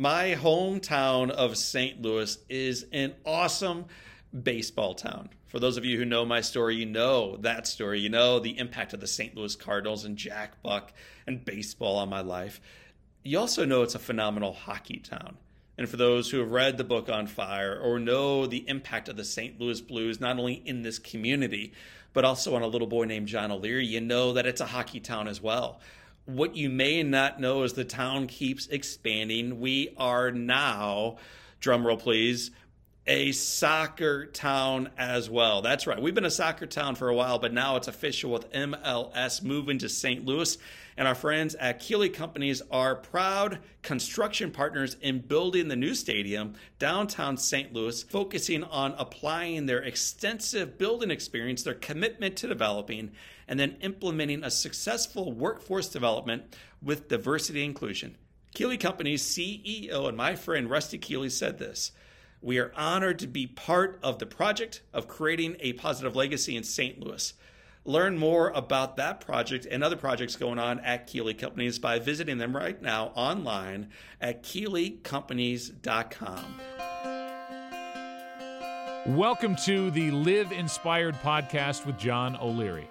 My hometown of St. Louis is an awesome baseball town. For those of you who know my story, you know that story. You know the impact of the St. Louis Cardinals and Jack Buck and baseball on my life. You also know it's a phenomenal hockey town. And for those who have read the book On Fire or know the impact of the St. Louis Blues, not only in this community, but also on a little boy named John O'Leary, you know that it's a hockey town as well. What you may not know is the town keeps expanding. We are now, drumroll please, a soccer town as well. That's right. We've been a soccer town for a while, but now it's official with MLS moving to St. Louis. And our friends at Keeley Companies are proud construction partners in building the new stadium downtown St. Louis, focusing on applying their extensive building experience, their commitment to developing, and then implementing a successful workforce development with diversity inclusion. Keeley Companies CEO and my friend Rusty Keeley said this. We are honored to be part of the project of creating a positive legacy in St. Louis. Learn more about that project and other projects going on at Keeley Companies by visiting them right now online at KeeleyCompanies.com. Welcome to the Live Inspired podcast with John O'Leary.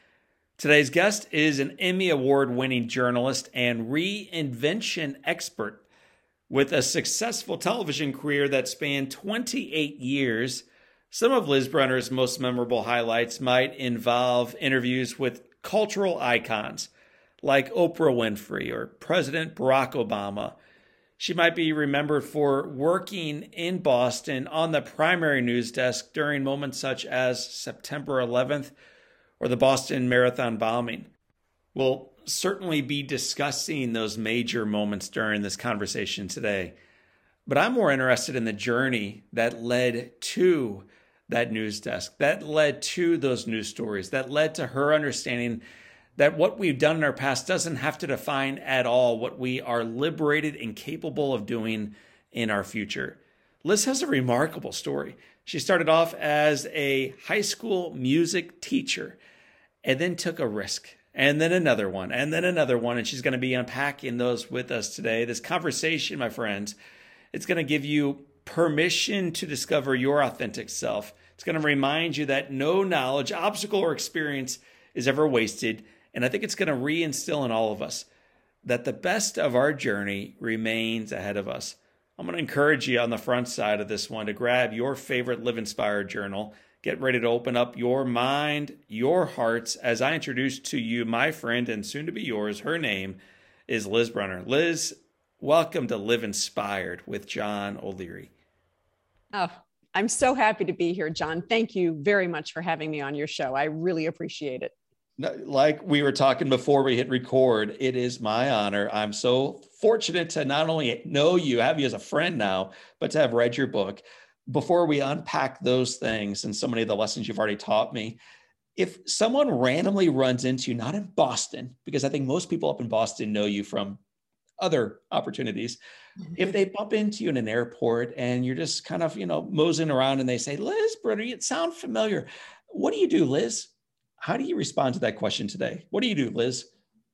Today's guest is an Emmy Award winning journalist and reinvention expert with a successful television career that spanned 28 years, some of Liz Brunner's most memorable highlights might involve interviews with cultural icons like Oprah Winfrey or President Barack Obama. She might be remembered for working in Boston on the primary news desk during moments such as September 11th or the Boston Marathon bombing. We'll certainly be discussing those major moments during this conversation today. But I'm more interested in the journey that led to that news desk, that led to those news stories, that led to her understanding that what we've done in our past doesn't have to define at all what we are liberated and capable of doing in our future. Liz has a remarkable story. She started off as a high school music teacher and then took a risk and then another one, and then another one. And she's going to be unpacking those with us today. This conversation, my friends, it's going to give you permission to discover your authentic self. It's going to remind you that no knowledge, obstacle, or experience is ever wasted. And I think it's going to reinstill in all of us that the best of our journey remains ahead of us. I'm going to encourage you on the front side of this one to grab your favorite Live Inspired journal Get ready to open up your mind, your hearts, as I introduce to you my friend and soon to be yours. Her name is Liz Brunner. Liz, welcome to Live Inspired with John O'Leary. Oh, I'm so happy to be here, John. Thank you very much for having me on your show. I really appreciate it. Like we were talking before we hit record, it is my honor. I'm so fortunate to not only know you, have you as a friend now, but to have read your book before we unpack those things and so many of the lessons you've already taught me, if someone randomly runs into you, not in Boston, because I think most people up in Boston know you from other opportunities, if mm-hmm. they bump into you in an airport and you're just kind of, you know, moseying around and they say, Liz Brunner, you sound familiar. What do you do, Liz? How do you respond to that question today? What do you do, Liz?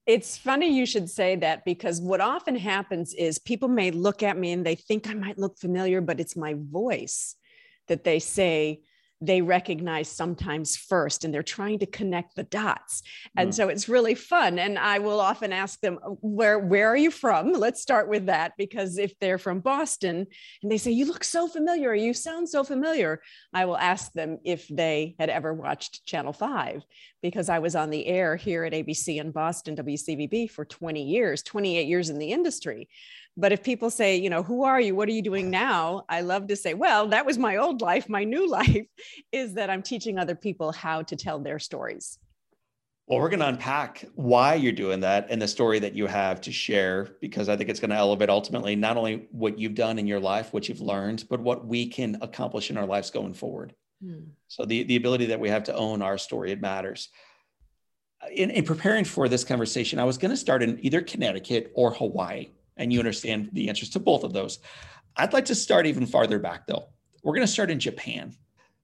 It's funny you should say that because what often happens is people may look at me and they think I might look familiar, but it's my voice that they say, they recognize sometimes first and they're trying to connect the dots. And mm. so it's really fun. And i will often ask them uh, where where are you from? Let's start with that because if they're from boston and they say you look so familiar. You sound so familiar. I will ask them if they had ever watched channel 5 because i was on the air here at abc in boston wcvb for 20 years 28 years in the industry but if people say, you know, who are you? What are you doing now? I love to say, well, that was my old life. My new life is that I'm teaching other people how to tell their stories. Well, we're going to unpack why you're doing that and the story that you have to share, because I think it's going to elevate ultimately not only what you've done in your life, what you've learned, but what we can accomplish in our lives going forward. Hmm. So the, the ability that we have to own our story, it matters. In, in preparing for this conversation, I was going to start in either Connecticut or Hawaii, and you understand the answers to both of those. I'd like to start even farther back, though. We're going to start in Japan.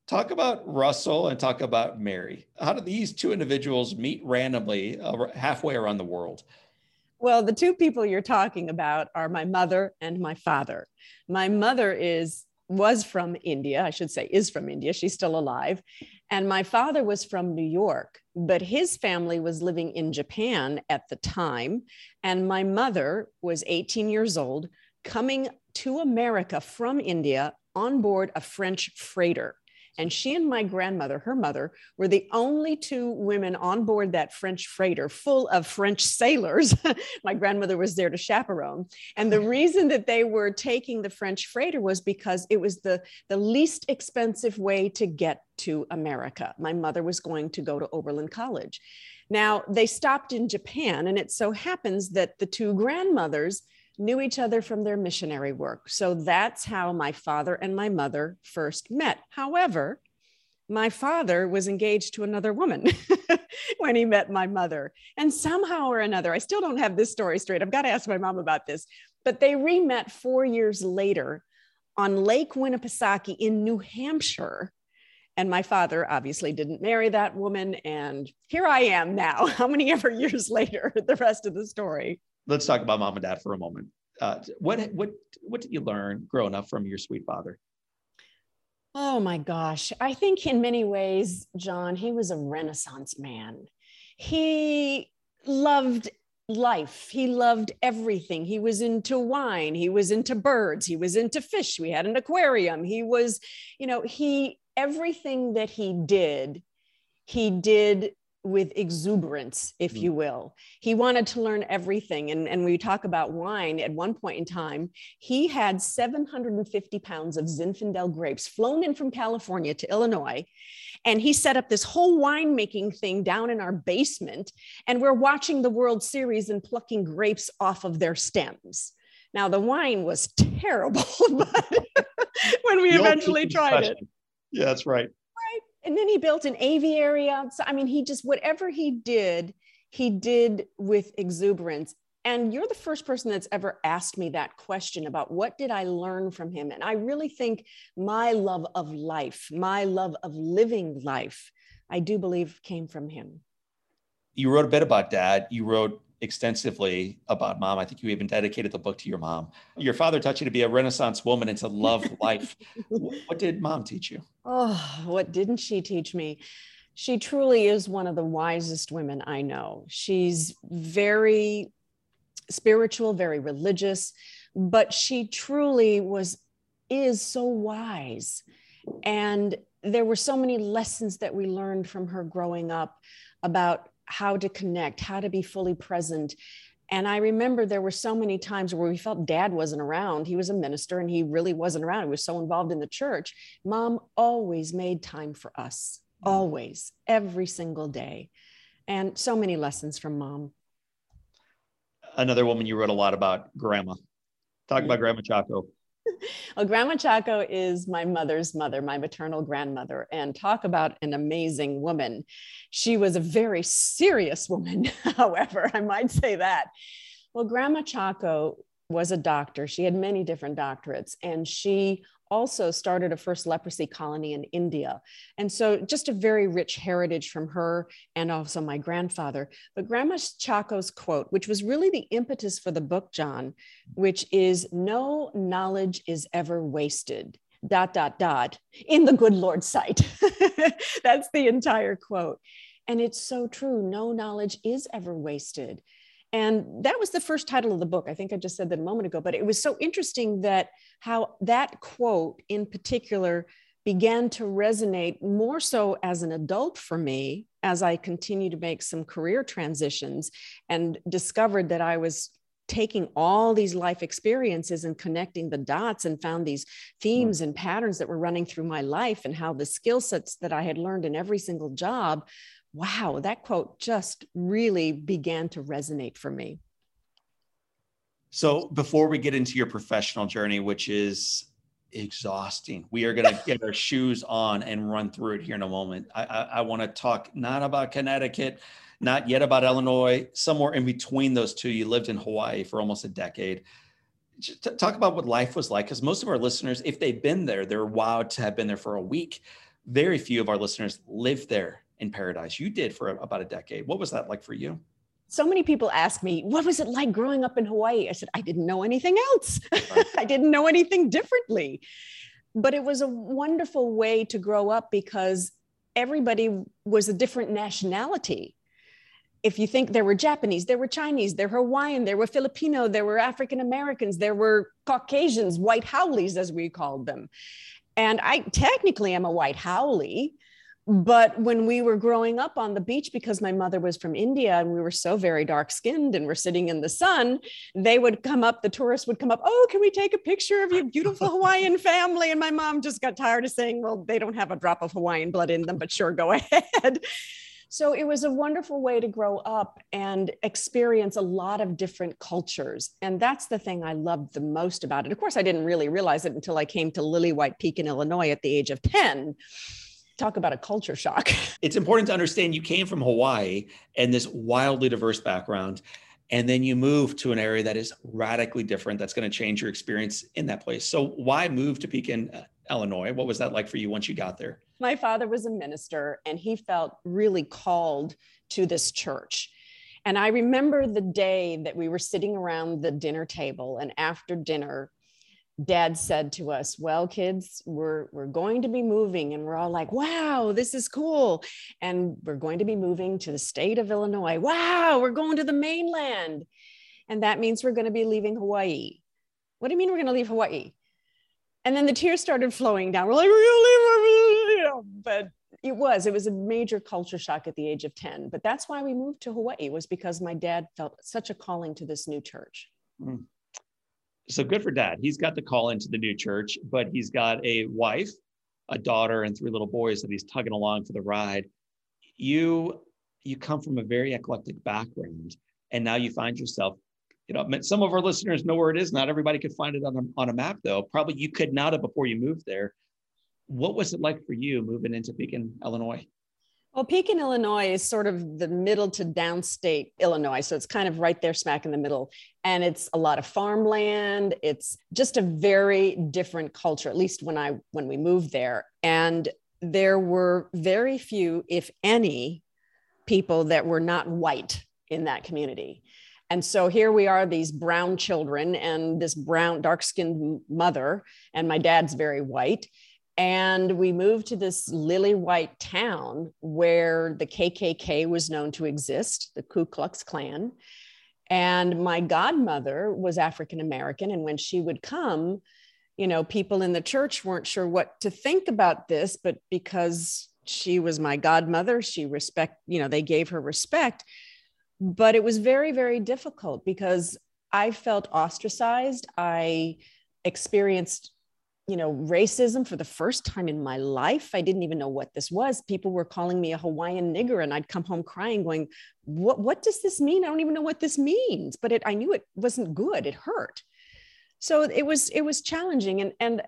Talk about Russell and talk about Mary. How did these two individuals meet randomly uh, halfway around the world? Well, the two people you're talking about are my mother and my father. My mother is was from India, I should say, is from India. She's still alive. And my father was from New York, but his family was living in Japan at the time. And my mother was 18 years old, coming to America from India on board a French freighter. And she and my grandmother, her mother, were the only two women on board that French freighter full of French sailors. my grandmother was there to chaperone. And the reason that they were taking the French freighter was because it was the, the least expensive way to get to America. My mother was going to go to Oberlin College. Now, they stopped in Japan, and it so happens that the two grandmothers knew each other from their missionary work. So that's how my father and my mother first met. However, my father was engaged to another woman when he met my mother. And somehow or another, I still don't have this story straight. I've got to ask my mom about this. But they re met four years later on Lake Winnipesaukee in New Hampshire. And my father obviously didn't marry that woman. And here I am now, how many ever years later, the rest of the story let's talk about mom and dad for a moment. Uh, what what what did you learn growing up from your sweet father? Oh my gosh, I think in many ways, John, he was a Renaissance man. He loved life. He loved everything. He was into wine. He was into birds. He was into fish. We had an aquarium. He was, you know, he everything that he did, he did with exuberance, if mm. you will. He wanted to learn everything. And, and we talk about wine, at one point in time, he had 750 pounds of Zinfandel grapes flown in from California to Illinois. And he set up this whole winemaking thing down in our basement. And we're watching the World Series and plucking grapes off of their stems. Now, the wine was terrible, but when we eventually tried it. Yeah, that's right and then he built an aviary outside. I mean, he just, whatever he did, he did with exuberance. And you're the first person that's ever asked me that question about what did I learn from him? And I really think my love of life, my love of living life, I do believe came from him. You wrote a bit about dad. You wrote extensively about mom. I think you even dedicated the book to your mom. Your father taught you to be a Renaissance woman and to love life. what did mom teach you? Oh, what didn't she teach me? She truly is one of the wisest women I know. She's very spiritual, very religious, but she truly was is so wise. And there were so many lessons that we learned from her growing up about how to connect, how to be fully present. And I remember there were so many times where we felt dad wasn't around. He was a minister and he really wasn't around. He was so involved in the church. Mom always made time for us, mm. always, every single day. And so many lessons from mom. Another woman you wrote a lot about, Grandma. Talk about Grandma Chaco. well, Grandma Chaco is my mother's mother, my maternal grandmother, and talk about an amazing woman. She was a very serious woman, however, I might say that. Well, Grandma Chaco was a doctor. She had many different doctorates, and she also started a first leprosy colony in India. And so, just a very rich heritage from her and also my grandfather. But Grandma Chaco's quote, which was really the impetus for the book, John, which is No knowledge is ever wasted. Dot, dot, dot, in the good Lord's sight. That's the entire quote. And it's so true. No knowledge is ever wasted. And that was the first title of the book. I think I just said that a moment ago, but it was so interesting that how that quote in particular began to resonate more so as an adult for me as I continued to make some career transitions and discovered that I was taking all these life experiences and connecting the dots and found these hmm. themes and patterns that were running through my life and how the skill sets that I had learned in every single job wow, that quote just really began to resonate for me. So, before we get into your professional journey, which is exhausting, we are going to get our shoes on and run through it here in a moment. I, I, I want to talk not about Connecticut, not yet about Illinois, somewhere in between those two. You lived in Hawaii for almost a decade. Just talk about what life was like, because most of our listeners, if they've been there, they're wowed to have been there for a week. Very few of our listeners live there in paradise. You did for about a decade. What was that like for you? So many people ask me, what was it like growing up in Hawaii? I said, I didn't know anything else. Right. I didn't know anything differently. But it was a wonderful way to grow up because everybody was a different nationality. If you think there were Japanese, there were Chinese, there were Hawaiian, there were Filipino, there were African Americans, there were Caucasians, white haoles, as we called them. And I technically am a white haole, but when we were growing up on the beach because my mother was from india and we were so very dark skinned and we're sitting in the sun they would come up the tourists would come up oh can we take a picture of your beautiful hawaiian family? And my mom just got tired of saying well they don't have a drop of hawaiian blood in them but sure go ahead. So it was a wonderful way to grow up and experience a lot of different cultures. And that's the thing i loved the most about it. Of course i didn't really realize it until i came to lily white Pekin illinois at the age of 10 talk about a culture shock. It's important to understand you came from Hawaii and this wildly diverse background. And then you move to an area that is radically different. That's going to change your experience in that place. So, why move to Pekin, uh, Illinois? What was that like for you once you got there? My father was a minister and he felt really called to this church. And I remember the day that we were sitting around the dinner table, and after dinner, dad said to us well kids we're we're going to be moving and we're all like wow this is cool and we're going to be moving to the state of illinois. Wow we're going to the mainland and that means we're going to be leaving hawaii. What do you mean we're going to leave hawaii? And then the tears started flowing down. We're like we're going to leave but it was it was a major culture shock at the age of 10 but that's why we moved to hawaii was because my dad felt such a calling to this new church. Mm so good for dad. He's got the call into the new church, but he's got a wife, a daughter, and three little boys that he's tugging along for the ride. You you come from a very eclectic background, and now you find yourself. You know, some of our listeners know where it is. Not everybody could find it on a, on a map, though. Probably you could not have before you moved there. What was it like for you moving into Pekin, Illinois? Well, Pekin, Illinois is sort of the middle to downstate Illinois. So it's kind of right there, smack in the middle. And it's a lot of farmland. It's just a very different culture, at least when I when we moved there. And there were very few, if any, people that were not white in that community. And so here we are, these brown children and this brown, dark skinned mother, and my dad's very white and we moved to this lily white town where the KKK was known to exist, the Ku Klux Klan. And my godmother was African American. And when she would come, you know, people in the church weren't sure what to think about this, but because she was my godmother, she respect, you know, they gave her respect. But it was very, very difficult because I felt ostracized. I experienced you know, racism for the first time in my life. I didn't even know what this was. People were calling me a Hawaiian nigger, and I'd come home crying, going, "What? What does this mean? I don't even know what this means." But it, I knew it wasn't good. It hurt. So it was, it was challenging. And and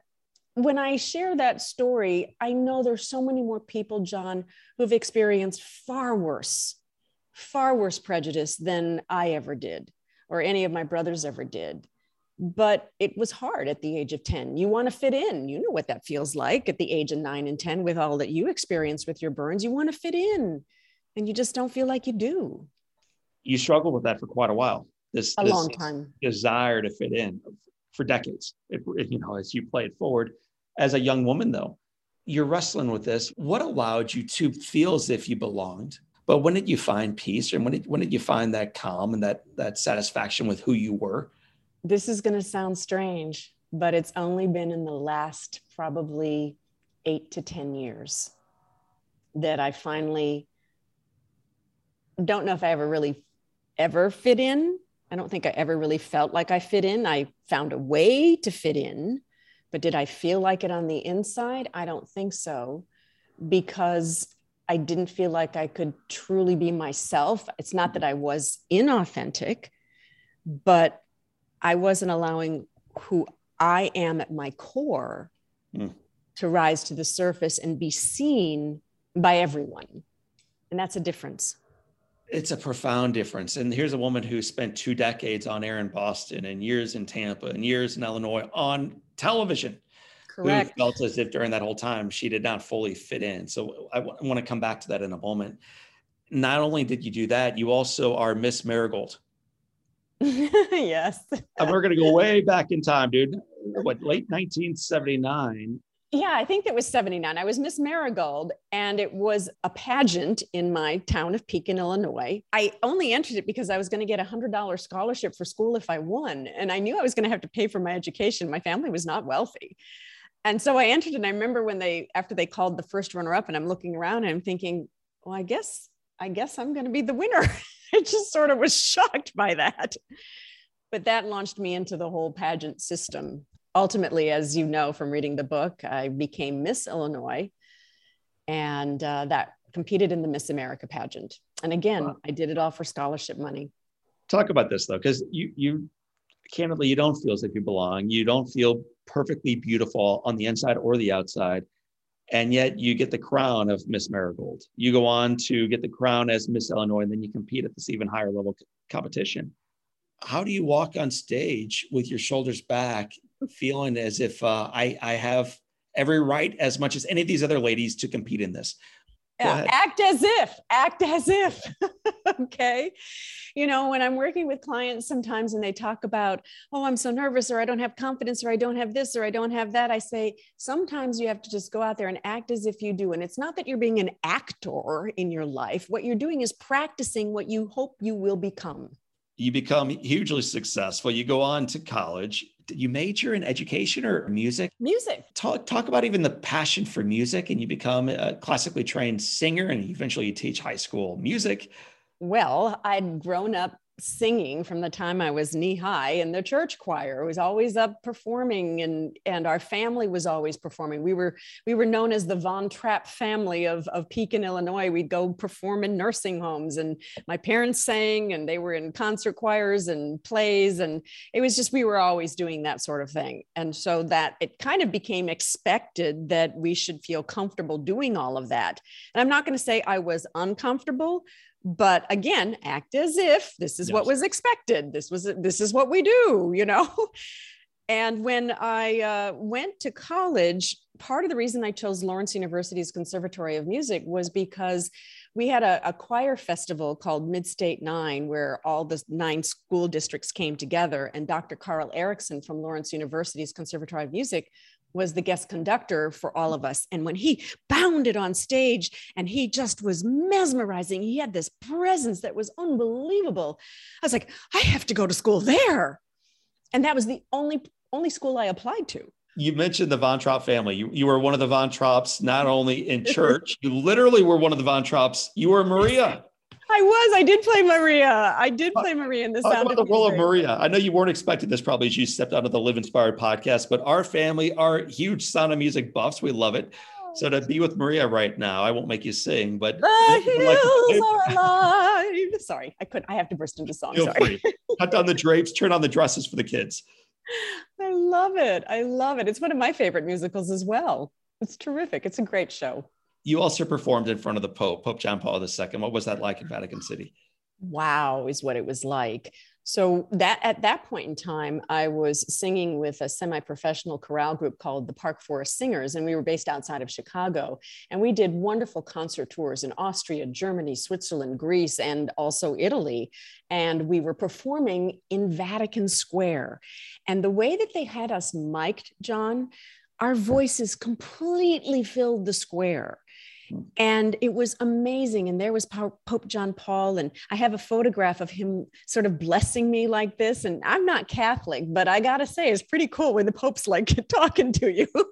when I share that story, I know there's so many more people, John, who've experienced far worse, far worse prejudice than I ever did, or any of my brothers ever did but it was hard at the age of 10 you want to fit in. You know what that feels like at the age of 9 and 10 with all that you experienced with your burns. You want to fit in and you just don't feel like you do. You struggled with that for quite a while. This a this long time. desire to fit in for decades if, you know as you play it forward. As a young woman though you're wrestling with this. What allowed you to feel as if you belonged? But when did you find peace and when did, when did you find that calm and that that satisfaction with who you were this is going to sound strange, but it's only been in the last probably eight to 10 years that I finally don't know if I ever really ever fit in. I don't think I ever really felt like I fit in. I found a way to fit in, but did I feel like it on the inside? I don't think so because I didn't feel like I could truly be myself. It's not that I was inauthentic, but I wasn't allowing who I am at my core mm. to rise to the surface and be seen by everyone. And that's a difference. It's a profound difference. And here's a woman who spent two decades on air in Boston and years in Tampa and years in Illinois on television. Correct. Who felt as if during that whole time she did not fully fit in. So I, w- I want to come back to that in a moment. Not only did you do that, you also are Miss Marigold. yes. and we're going to go way back in time, dude. What, late 1979? Yeah, I think it was 79. I was Miss Marigold, and it was a pageant in my town of Pekin, Illinois. I only entered it because I was going to get a $100 scholarship for school if I won. And I knew I was going to have to pay for my education. My family was not wealthy. And so I entered, and I remember when they, after they called the first runner up, and I'm looking around and I'm thinking, well, I guess, I guess I'm going to be the winner. I just sort of was shocked by that. But that launched me into the whole pageant system ultimately, as you know from reading the book, I became Miss Illinois and uh, that competed in the Miss America pageant. And again, wow. I did it all for scholarship money. Talk about this though, because you, you candidly, you don't feel as if you belong. You don't feel perfectly beautiful on the inside or the outside. And yet you get the crown of Miss Marigold. You go on to get the crown as Miss Illinois, and then you compete at this even higher level competition. How do you walk on stage with your shoulders back feeling as if uh, I, I have every right as much as any of these other ladies to compete in this. Yeah, act as if, act as if. okay. You know, when I'm working with clients sometimes and they talk about, oh, I'm so nervous, or I don't have confidence, or I don't have this, or I don't have that, I say, sometimes you have to just go out there and act as if you do. And it's not that you're being an actor in your life. What you're doing is practicing what you hope you will become. You become hugely successful. You go on to college you major in education or music? Music. Talk talk about even the passion for music, and you become a classically trained singer, and eventually you teach high school music. Well, I'd grown up singing from the time I was knee high in the church choir. I was always up performing and and our family was always performing. We were we were known as the Von Trapp family of, of Pekin, Illinois. We'd go perform in nursing homes and my parents sang and they were in concert choirs and plays. And it was just we were always doing that sort of thing. And so that it kind of became expected that we should feel comfortable doing all of that. And I'm not going to say I was uncomfortable, but again act as if this is yes. what was expected. This was this is what we do you know? And when i uh, went to college part of the reason i chose lawrence university's conservatory of music was because we had a, a choir festival called midstate nine where all the nine school districts came together. And dr carl erickson from lawrence university's conservatory of music was the guest conductor for all of us. And when he bounded on stage and he just was mesmerizing, he had this presence that was unbelievable. I was like, I have to go to school there. And that was the only only school I applied to. You mentioned the Von Trapp family. You, you were one of the Von Trapps, not only in church, you literally were one of the Von Trapps. You were Maria. I was. I did play Maria. I did uh, play Maria in the Sound about the role of Maria. I know you weren't expecting this probably as you stepped onto the Live Inspired podcast, but our family are huge Sound of Music buffs. We love it. So to be with Maria right now, I won't make you sing, but the hills are alive. Sorry, I couldn't. I have to burst into song. Feel Sorry. free. Cut down the drapes, turn on the dresses for the kids. I love it. I love it. It's one of my favorite musicals as well. It's terrific. It's a great show you also performed in front of the Pope, Pope John Paul II. What was that like in Vatican City? Wow, is what it was like. So that at that point in time, I was singing with a semi-professional chorale group called the Park Forest Singers, and we were based outside of Chicago. And we did wonderful concert tours in Austria, Germany, Switzerland, Greece, and also Italy. And we were performing in Vatican Square. And the way that they had us mic'd, John, our voices completely filled the square and it was amazing. And there was pope john paul. And i have a photograph of him sort of blessing me like this. And i'm not catholic but i gotta say it's pretty cool when the pope's like talking to you.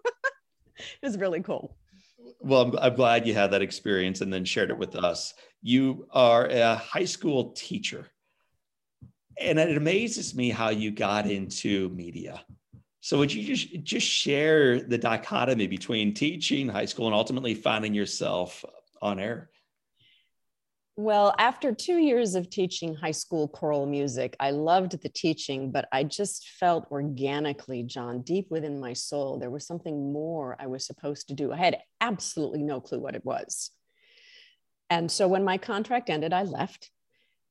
It's really cool. Well I'm, I'm glad you had that experience and then shared it with us. You are a high school teacher. And it amazes me how you got into media so would you just just share the dichotomy between teaching high school and ultimately finding yourself on air? Well, after two years of teaching high school choral music, I loved the teaching, but I just felt organically, John, deep within my soul, there was something more I was supposed to do. I had absolutely no clue what it was. And so when my contract ended, I left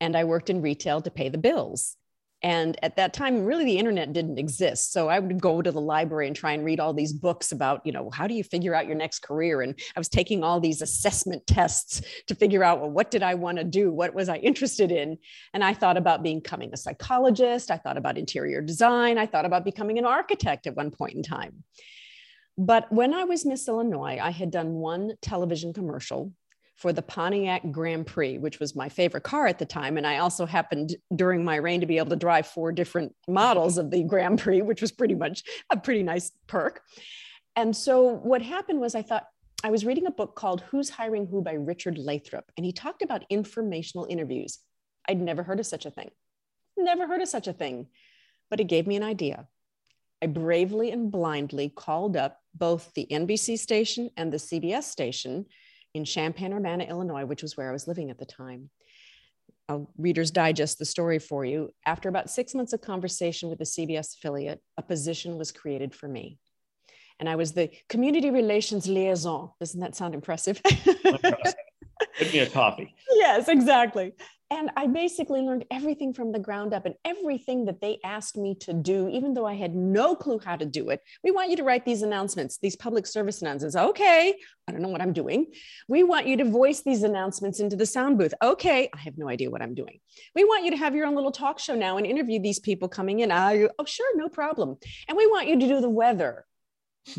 and I worked in retail to pay the bills. And at that time, really, the internet didn't exist. So I would go to the library and try and read all these books about, you know, how do you figure out your next career? And I was taking all these assessment tests to figure out, well, what did I want to do? What was I interested in? And I thought about becoming a psychologist. I thought about interior design. I thought about becoming an architect at one point in time. But when I was Miss Illinois, I had done one television commercial for the Pontiac Grand Prix, which was my favorite car at the time. And I also happened during my reign to be able to drive four different models of the Grand Prix, which was pretty much a pretty nice perk. And so what happened was I thought, I was reading a book called Who's Hiring Who by Richard Lathrop, and he talked about informational interviews. I'd never heard of such a thing, never heard of such a thing, but it gave me an idea. I bravely and blindly called up both the NBC station and the CBS station in Champaign Urbana, Illinois, which was where I was living at the time. I'll Reader's Digest the story for you. After about six months of conversation with the CBS affiliate, a position was created for me. And I was the community relations liaison. Doesn't that sound impressive? Give me a coffee. Yes, exactly. And I basically learned everything from the ground up and everything that they asked me to do, even though I had no clue how to do it. We want you to write these announcements, these public service announcements. Okay, I don't know what I'm doing. We want you to voice these announcements into the sound booth. Okay, I have no idea what I'm doing. We want you to have your own little talk show now and interview these people coming in. Ah, I, oh, sure, no problem. And we want you to do the weather.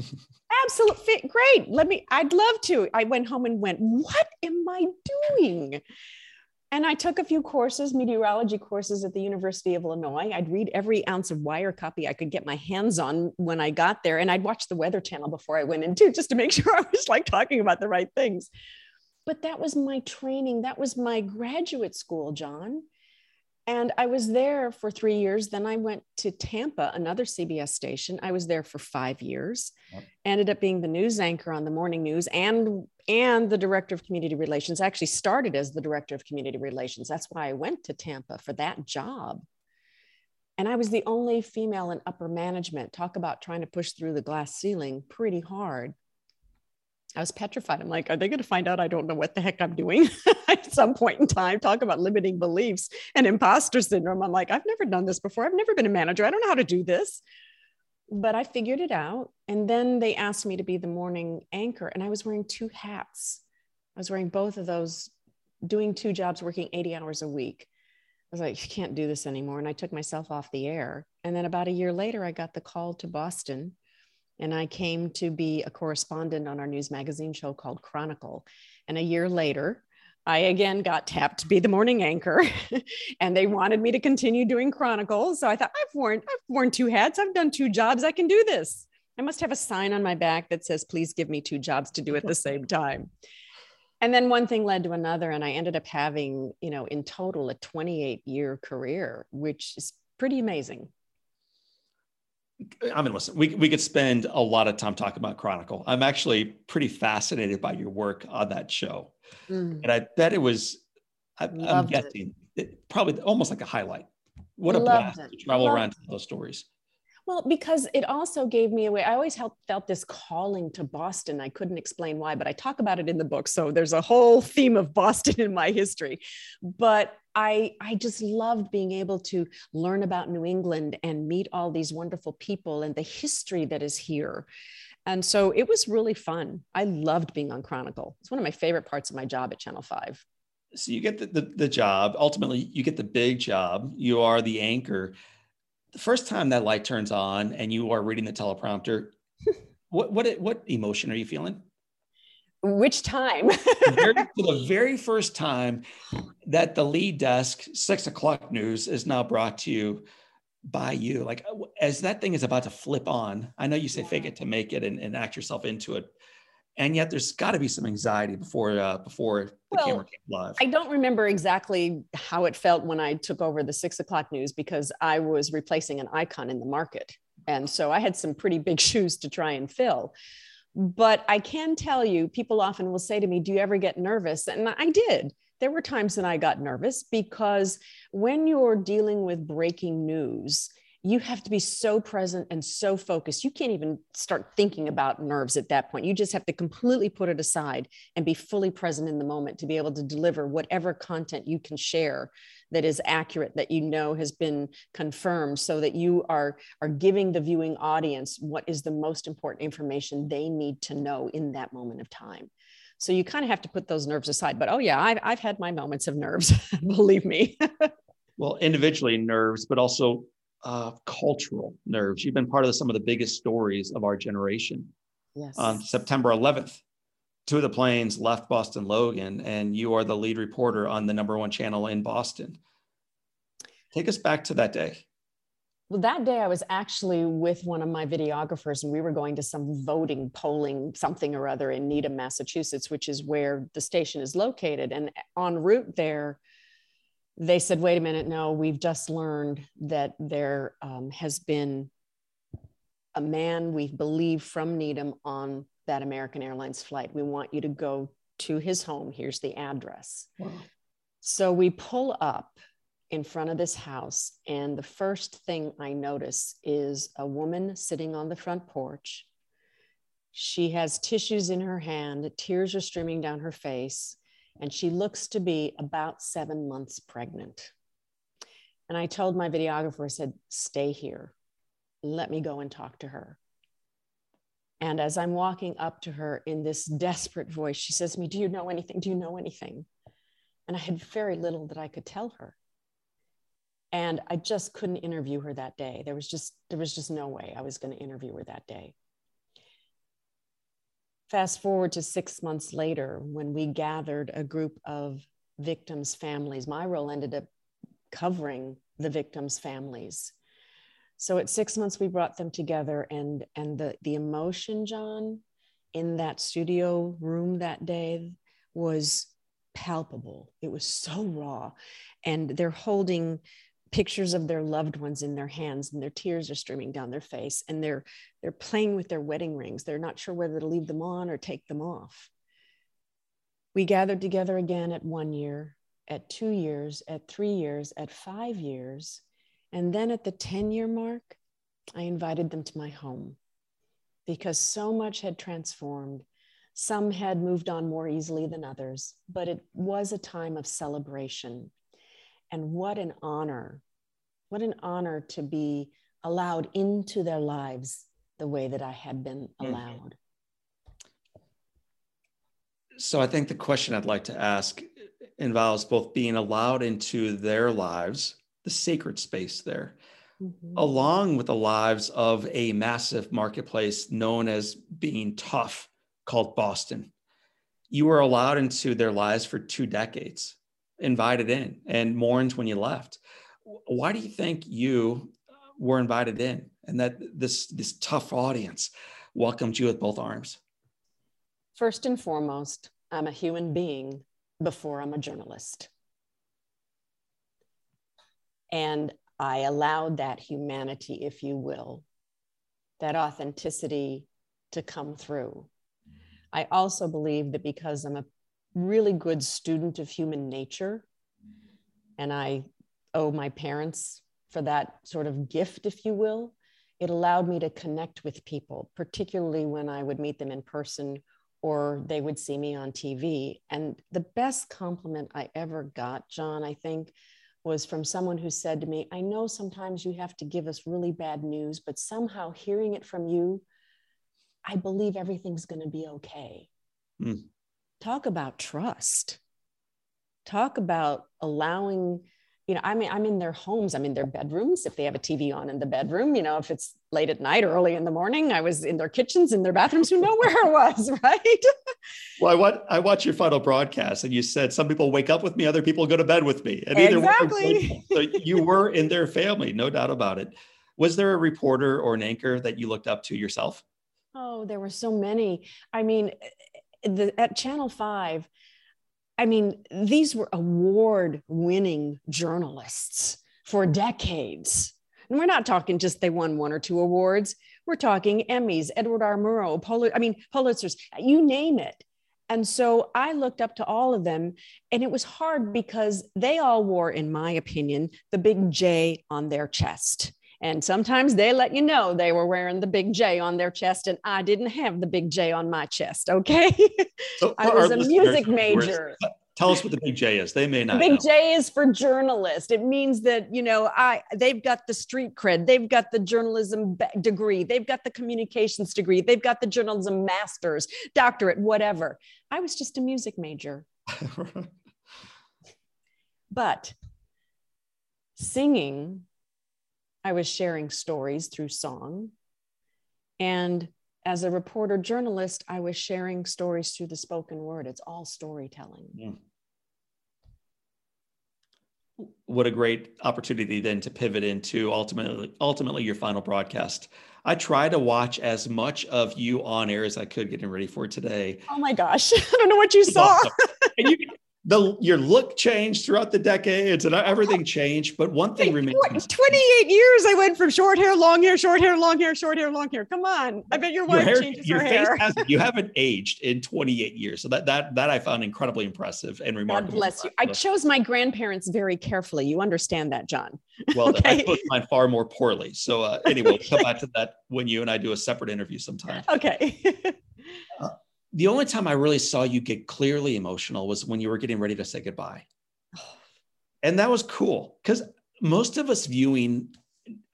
Absolutely great. Let me, I'd love to. I went home and went, what am I doing? And I took a few courses, meteorology courses at the University of Illinois. I'd read every ounce of wire copy I could get my hands on when I got there. And I'd watch the Weather Channel before I went in too, just to make sure I was like talking about the right things. But that was my training. That was my graduate school, John. And I was there for three years. Then I went to Tampa, another CBS station. I was there for five years. Yep. Ended up being the news anchor on the morning news and and the director of community relations. I actually started as the director of community relations. That's why I went to Tampa for that job. And I was the only female in upper management. Talk about trying to push through the glass ceiling pretty hard. I was petrified. I'm like, are they going to find out I don't know what the heck I'm doing at some point in time? Talk about limiting beliefs and imposter syndrome. I'm like, I've never done this before. I've never been a manager. I don't know how to do this. But I figured it out. And then they asked me to be the morning anchor, and I was wearing two hats. I was wearing both of those, doing two jobs, working 80 hours a week. I was like, you can't do this anymore. And I took myself off the air. And then about a year later, I got the call to Boston and I came to be a correspondent on our news magazine show called Chronicle. And a year later, I again got tapped to be the morning anchor, and they wanted me to continue doing Chronicle. So I thought, I've worn I've worn two hats. I've done two jobs. I can do this. I must have a sign on my back that says, "Please give me two jobs to do at the same time." And then one thing led to another, and I ended up having, you know, in total a 28 year career, which is pretty amazing. I mean, listen, we, we could spend a lot of time talking about Chronicle. I'm actually pretty fascinated by your work on that show. Mm. And I bet it was, I, am guessing, it. It, probably almost like a highlight. What a Loved blast it. to travel Loved around those stories. Well, because it also gave me a way. I always felt, felt this calling to Boston. I couldn't explain why, but I talk about it in the book. So there's a whole theme of Boston in my history. But I, I just loved being able to learn about New England and meet all these wonderful people and the history that is here. And so it was really fun. I loved being on Chronicle. It's one of my favorite parts of my job at Channel 5. So you get the, the, the job. Ultimately, you get the big job. You are the anchor the first time that light turns on and you are reading the teleprompter, what what what emotion are you feeling? Which time? very, for the very first time that the lead desk six o'clock news is now brought to you by you, like as that thing is about to flip on. I know you say yeah. fake it to make it and, and act yourself into it and yet there's got to be some anxiety before uh, before the well, camera came live. I don't remember exactly how it felt when I took over the six o'clock news because I was replacing an icon in the market, and so I had some pretty big shoes to try and fill. But I can tell you, people often will say to me, "Do you ever get nervous?" And I did there were times that I got nervous because when you're dealing with breaking news, you have to be so present and so focused. You can't even start thinking about nerves at that point. You just have to completely put it aside and be fully present in the moment to be able to deliver whatever content you can share that is accurate that you know has been confirmed so that you are are giving the viewing audience what is the most important information they need to know in that moment of time. So you kind of have to put those nerves aside but oh yeah i've, I've had my moments of nerves believe me. Well individually nerves but also uh, cultural nerves. You've been part of some of the biggest stories of our generation. Yes. On september 11th two of the planes left Boston Logan, and you are the lead reporter on the number one channel in Boston. Take us back to that day. Well, that day I was actually with one of my videographers, and we were going to some voting, polling, something or other in Needham, Massachusetts, which is where the station is located. And en route there, they said, wait a minute, no, we've just learned that there um, has been a man we believe from Needham on that American Airlines flight. We want you to go to his home. Here's the address. Wow. So we pull up in front of this house, and the first thing I notice is a woman sitting on the front porch. She has tissues in her hand, tears are streaming down her face, and she looks to be about seven months pregnant. And I told my videographer, I said, Stay here. Let me go and talk to her. And as I'm walking up to her in this desperate voice, she says to me, Do you know anything? Do you know anything? And I had very little that I could tell her. And I just couldn't interview her that day. There was just there was just no way I was going to interview her that day. Fast forward to six months later, when we gathered a group of victims' families, my role ended up covering the victims' families so at six months we brought them together and and the the emotion john in that studio room that day was palpable. It was so raw. And they're holding pictures of their loved ones in their hands and their tears are streaming down their face and they're they're playing with their wedding rings. They're not sure whether to leave them on or take them off. We gathered together again at one year at two years at three years at five years and then at the 10 year mark, I invited them to my home because so much had transformed. Some had moved on more easily than others, but it was a time of celebration. And what an honor, what an honor to be allowed into their lives the way that I had been mm. allowed. So I think the question I'd like to ask involves both being allowed into their lives the sacred space there, mm-hmm. along with the lives of a massive marketplace known as being tough called Boston. You were allowed into their lives for two decades, invited in, and mourned when you left. Why do you think you were invited in and that this, this tough audience welcomed you with both arms? First and foremost, I'm a human being before I'm a journalist. And I allowed that humanity, if you will, that authenticity to come through. I also believe that because I'm a really good student of human nature, and I owe my parents for that sort of gift, if you will, it allowed me to connect with people, particularly when I would meet them in person or they would see me on TV. And the best compliment I ever got, John, I think, was from someone who said to me, I know sometimes you have to give us really bad news, but somehow hearing it from you, I believe everything's going to be okay. Mm. Talk about trust. Talk about allowing you know, I mean, I'm in their homes, I'm in their bedrooms. If they have a TV on in the bedroom, you know, if it's late at night or early in the morning, I was in their kitchens, in their bathrooms, who know where I was, right? well, I watch, I watch your final broadcast and you said some people wake up with me, other people go to bed with me. And exactly. so you were in their family, no doubt about it. Was there a reporter or an anchor that you looked up to yourself? Oh, there were so many. I mean, eh, eh, the, at Channel 5, I mean, these were award winning journalists for decades. And we're not talking just they won one or two awards. We're talking Emmys, Edward R. Murrow, Pul- I mean, Pulitzers, you name it. And so I looked up to all of them, and it was hard because they all wore, in my opinion, the big J on their chest. And sometimes they let you know they were wearing the big J on their chest, and I didn't have the big J on my chest. Okay. So I was a music major. Tell us what the big J is. They may not. The big know. J is for journalist. It means that you know, I they've got the street cred, they've got the journalism degree, they've got the communications degree, they've got the journalism masters, doctorate, whatever. I was just a music major. but singing, I was sharing stories through song, and as a reporter journalist, I was sharing stories through the spoken word. It's all storytelling. Yeah. What a great opportunity then to pivot into ultimately ultimately your final broadcast. I try to watch as much of you on air as I could getting ready for today. Oh my gosh. I don't know what you saw. and you the your look changed throughout the decades and everything changed but one thing remains 28 years i went from short hair long hair short hair long hair short hair long hair. Come on i bet your wife your hair, changes your her hair. has, you haven't aged in 28 years so that that that i found incredibly impressive and remarkable. God bless you. I chose my grandparents very carefully. You understand that john. Well okay. i chose mine far more poorly so uh, anyway we'll come back to that when you and i do a separate interview sometime. Okay. Uh, the only time I really saw you get clearly emotional was when you were getting ready to say goodbye. And that was cool because most of us viewing,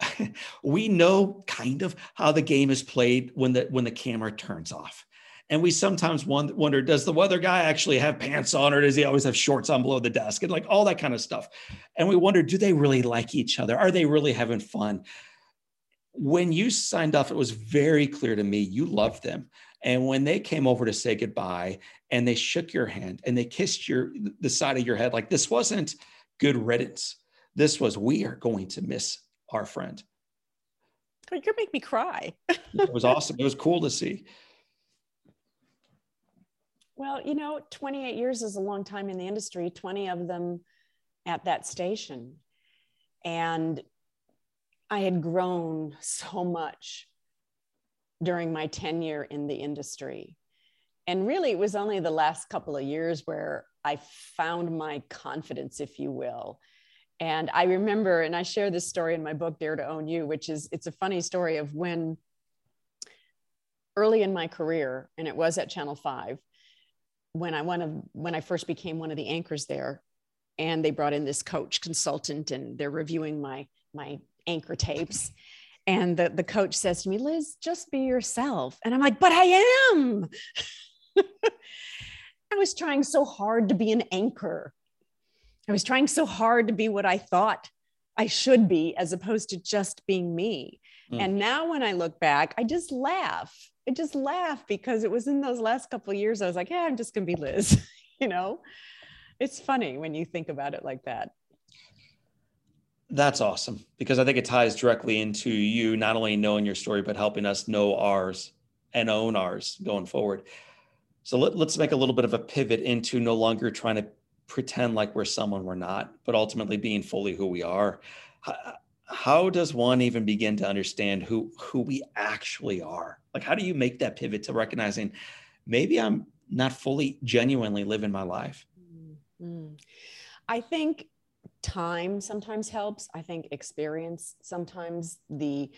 we know kind of how the game is played when the when the camera turns off. And we sometimes wonder, does the weather guy actually have pants on, or does he always have shorts on below the desk, and like all that kind of stuff? And we wonder, do they really like each other? Are they really having fun? When you signed off, it was very clear to me you loved them. And when they came over to say goodbye and they shook your hand and they kissed your the side of your head, like this wasn't good riddance. This was we are going to miss our friend. You're gonna make me cry. it was awesome. It was cool to see. Well, you know, 28 years is a long time in the industry, 20 of them at that station. And I had grown so much during my tenure in the industry. And really, it was only the last couple of years where I found my confidence, if you will. And I remember, and I share this story in my book, Dare to Own You, which is it's a funny story of when early in my career, and it was at Channel 5, when I one of when I first became one of the anchors there, and they brought in this coach consultant and they're reviewing my my anchor tapes and the, the coach says to me, Liz, just be yourself. And I'm like, but I am. I was trying so hard to be an anchor. I was trying so hard to be what I thought I should be, as opposed to just being me. Mm. And now when I look back, I just laugh. I just laugh because it was in those last couple of years, I was like, yeah, I'm just going to be Liz. you know, it's funny when you think about it like that. That's awesome because I think it ties directly into you not only knowing your story, but helping us know ours and own ours going forward. So let, us make a little bit of a pivot into no longer trying to pretend like we're someone we're not, but ultimately being fully who we are. How, how does one even begin to understand who who we actually are? Like, how do you make that pivot to recognizing maybe I'm not fully genuinely living my life? Mm-hmm. I think time sometimes helps. I think experience sometimes the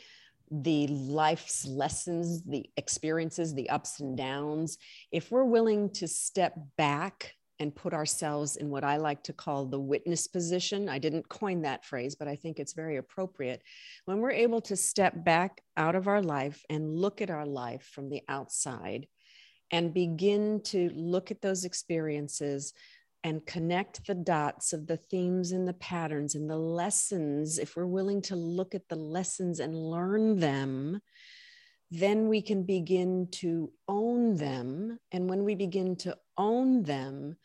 the life's lessons the experiences the ups and downs. If we're willing to step back and put ourselves in what i like to call the witness position i didn't coin that phrase but i think it's very appropriate. When we're able to step back out of our life and look at our life from the outside and begin to look at those experiences and connect the dots of the themes and the patterns and the lessons, if we're willing to look at the lessons and learn them, then we can begin to own them. And when we begin to own them,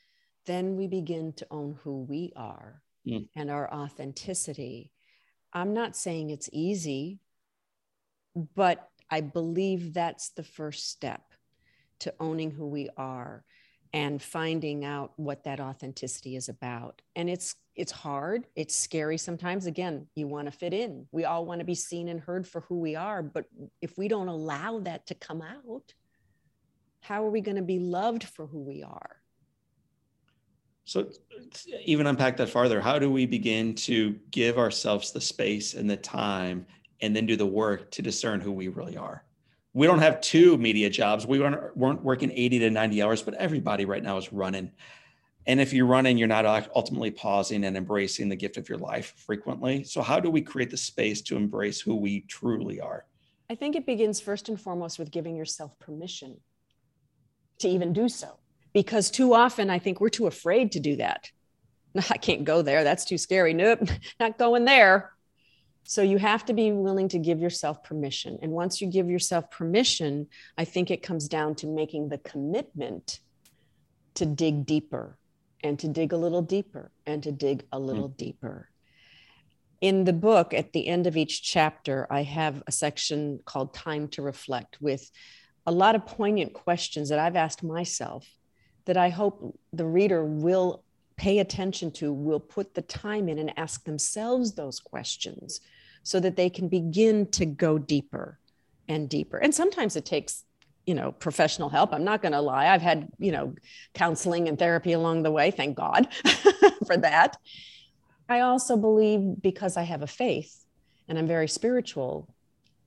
then we begin to own who we are mm. and our authenticity. I'm not saying it's easy, but I believe that's the first step to owning who we are and finding out what that authenticity is about and it's it's hard it's scary sometimes again you want to fit in we all want to be seen and heard for who we are but if we don't allow that to come out How are we going to be loved for who we are? So, even unpack that farther. How do we begin to give ourselves the space and the time and then do the work to discern who we really are? We don't have two media jobs. We weren't, weren't working 80 to 90 hours, but everybody right now is running. And if you're running, you're not ultimately pausing and embracing the gift of your life frequently. So, how do we create the space to embrace who we truly are? I think it begins first and foremost with giving yourself permission to even do so because too often I think we're too afraid to do that. I can't go there. That's too scary. Nope, not going there. So you have to be willing to give yourself permission. And once you give yourself permission, I think it comes down to making the commitment to dig deeper and to dig a little deeper and to dig a little mm. deeper. In the book, at the end of each chapter, I have a section called Time to Reflect with a lot of poignant questions that I've asked myself that I hope the reader will pay attention to, will put the time in and ask themselves those questions so that they can begin to go deeper and deeper. And sometimes it takes, you know, professional help. I'm not going to lie. I've had, you know, counseling and therapy along the way. Thank God for that. I also believe because I have a faith and I'm very spiritual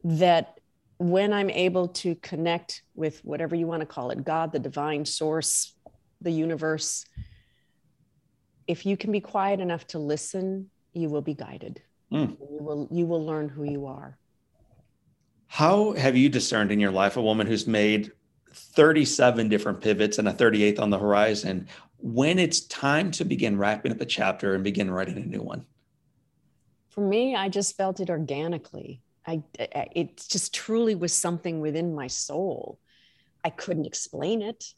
that when I'm able to connect with whatever you want to call it, God, the divine source, the universe, if you can be quiet enough to listen, you will be guided. Mm. You will you will learn who you are. How have you discerned in your life a woman who's made 37 different pivots and a 38th on the horizon when it's time to begin wrapping up a chapter and begin writing a new one? For me, I just felt it organically. I, it just truly was something within my soul. I couldn't explain it.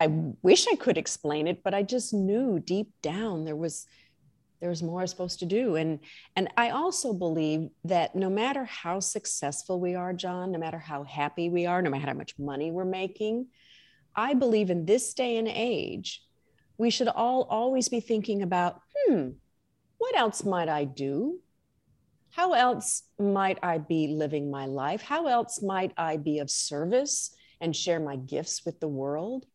I wish I could explain it, but I just knew deep down there was there was more I was supposed to do. And and I also believe that no matter how successful we are, John, no matter how happy we are, no matter how much money we're making, I believe in this day and age, we should all always be thinking about, hmm, what else might I do? How else might I be living my life? How else might I be of service and share my gifts with the world?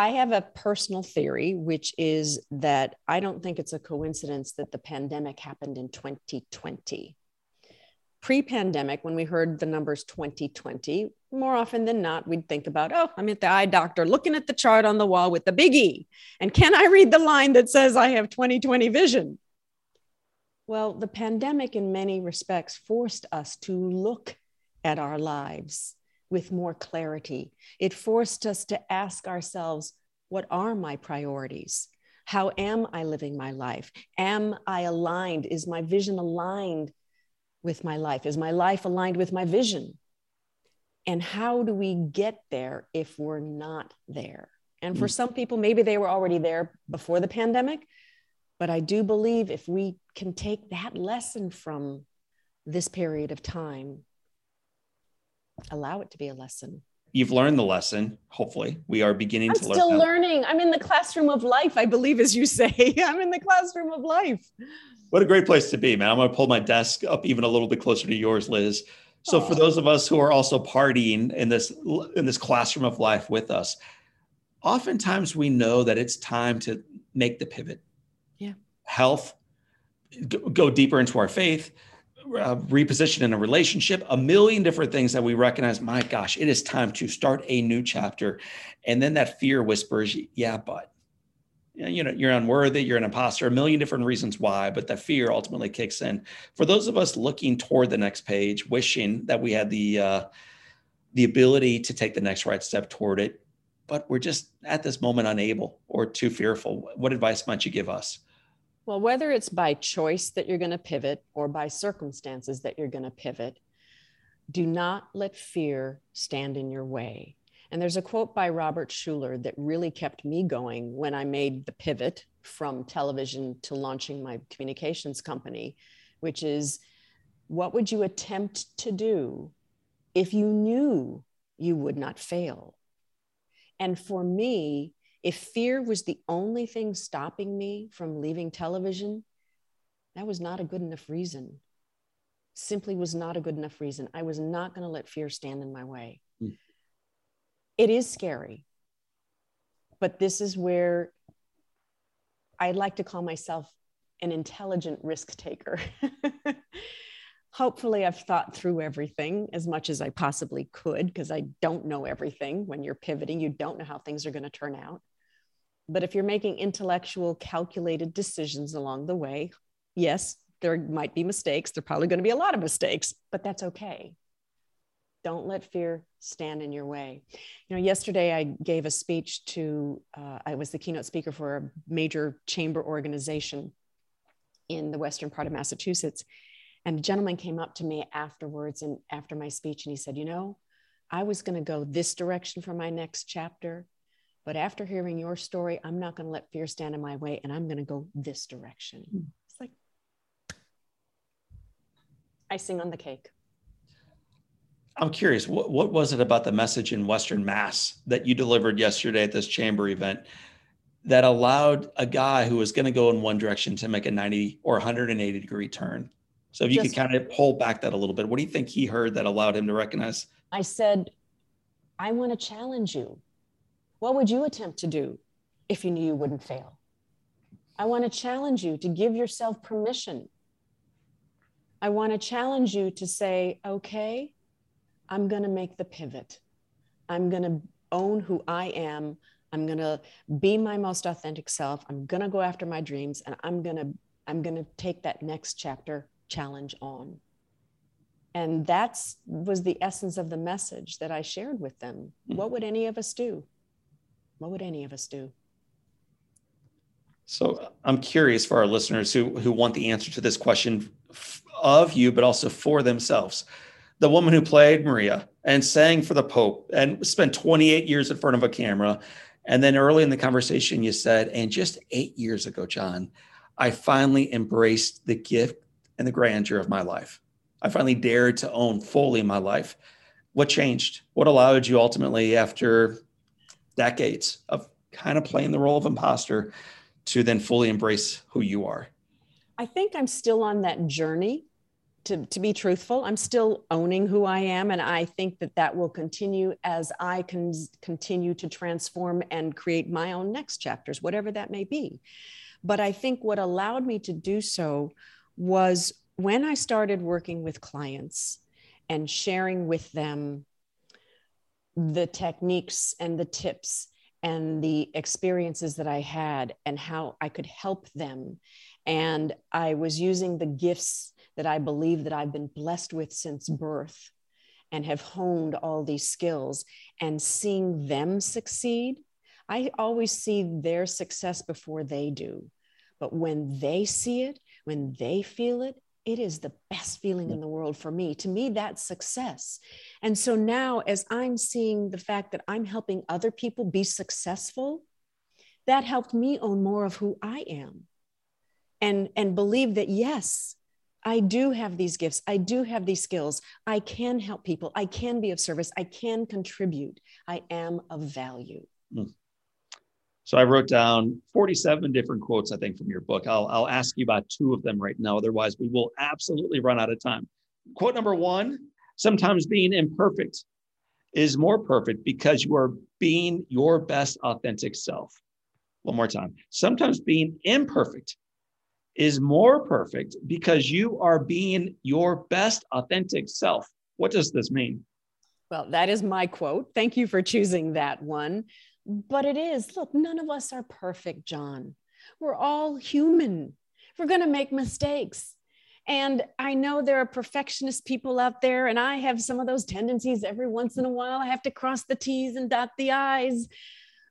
I have a personal theory, which is that I don't think it's a coincidence that the pandemic happened in 2020. Pre pandemic, when we heard the numbers 2020, more often than not, we'd think about, oh, I'm at the eye doctor looking at the chart on the wall with the big E. And can I read the line that says I have 2020 vision? Well, the pandemic, in many respects, forced us to look at our lives with more clarity. It forced us to ask ourselves, what are my priorities? How am I living my life? Am I aligned? Is my vision aligned with my life? Is my life aligned with my vision? And how do we get there if we're not there? And for mm. some people, maybe they were already there before the pandemic. But I do believe if we can take that lesson from this period of time, allow it to be a lesson. You've learned the lesson. Hopefully, we are beginning I'm to learn. Still learning. I'm in the classroom of life. I believe, as you say, I'm in the classroom of life. What a great place to be, man! I'm going to pull my desk up even a little bit closer to yours, Liz. So, for those of us who are also partying in this in this classroom of life with us, oftentimes we know that it's time to make the pivot. Yeah. Health, go deeper into our faith, uh, reposition in a relationship, a million different things that we recognize. My gosh, it is time to start a new chapter. And then that fear whispers, yeah, but you know, you're unworthy, you're an imposter, a million different reasons why, but the fear ultimately kicks in. For those of us looking toward the next page, wishing that we had the uh, the ability to take the next right step toward it, but we're just at this moment unable or too fearful. What advice might you give us? Well, whether it's by choice that you're going to pivot or by circumstances that you're going to pivot, do not let fear stand in your way. And there's a quote by Robert Schuller that really kept me going when I made the pivot from television to launching my communications company, which is what would you attempt to do if you knew you would not fail? And for me, if fear was the only thing stopping me from leaving television, that was not a good enough reason. Simply was not a good enough reason. I was not going to let fear stand in my way. Mm. it is scary. But this is where I'd like to call myself an intelligent risk taker. Hopefully, I've thought through everything as much as I possibly could because I don't know everything. When you're pivoting, you don't know how things are going to turn out. But if you're making intellectual, calculated decisions along the way, yes, there might be mistakes. There are probably going to be a lot of mistakes, but that's okay. Don't let fear stand in your way. You know, yesterday I gave a speech to, uh, I was the keynote speaker for a major chamber organization in the western part of Massachusetts. And a gentleman came up to me afterwards and after my speech, and he said, You know, I was going to go this direction for my next chapter, but after hearing your story, I'm not going to let fear stand in my way and I'm going to go this direction. Mm. It's like icing on the cake. I'm curious, what, what was it about the message in Western Mass that you delivered yesterday at this chamber event that allowed a guy who was going to go in one direction to make a 90 or 180 degree turn? So if you Just, could kind of pull back that a little bit, what do you think he heard that allowed him to recognize? I said, I want to challenge you. What would you attempt to do if you knew you wouldn't fail? I want to challenge you to give yourself permission. I want to challenge you to say, okay, I'm going to make the pivot. I'm going to own who I am. I'm going to be my most authentic self. I'm going to go after my dreams and I'm going to I'm going to take that next chapter challenge on. And that's was the essence of the message that I shared with them. Mm-hmm. What would any of us do? What would any of us do? So I'm curious for our listeners who who want the answer to this question of you, but also for themselves. The woman who played Maria and sang for the Pope and spent 28 years in front of a camera. And then early in the conversation, you said, and just eight years ago, John, I finally embraced the gift and the grandeur of my life. I finally dared to own fully my life. What changed? What allowed you ultimately, after decades of kind of playing the role of imposter, to then fully embrace who you are? I think I'm still on that journey. To, to be truthful, I'm still owning who I am. And I think that that will continue as I can continue to transform and create my own next chapters, whatever that may be. But I think what allowed me to do so was when I started working with clients and sharing with them the techniques and the tips and the experiences that I had and how I could help them. And I was using the gifts that I believe that I've been blessed with since birth and have honed all these skills and seeing them succeed. I always see their success before they do. But when they see it, when they feel it, it is the best feeling in the world for me. To me, that's success. And so now, as I'm seeing the fact that I'm helping other people be successful, that helped me own more of who I am and, and believe that, yes, I do have these gifts. I do have these skills. I can help people. I can be of service. I can contribute. I am of value. Mm. So I wrote down 47 different quotes, I think, from your book. I'll, I'll ask you about two of them right now. Otherwise, we will absolutely run out of time. Quote number one sometimes being imperfect is more perfect because you are being your best authentic self. One more time. Sometimes being imperfect is more perfect because you are being your best authentic self. What does this mean? Well, that is my quote. Thank you for choosing that one. But it is, look, none of us are perfect, John. We're all human. We're going to make mistakes. And I know there are perfectionist people out there, and I have some of those tendencies every once in a while. I have to cross the T's and dot the I's.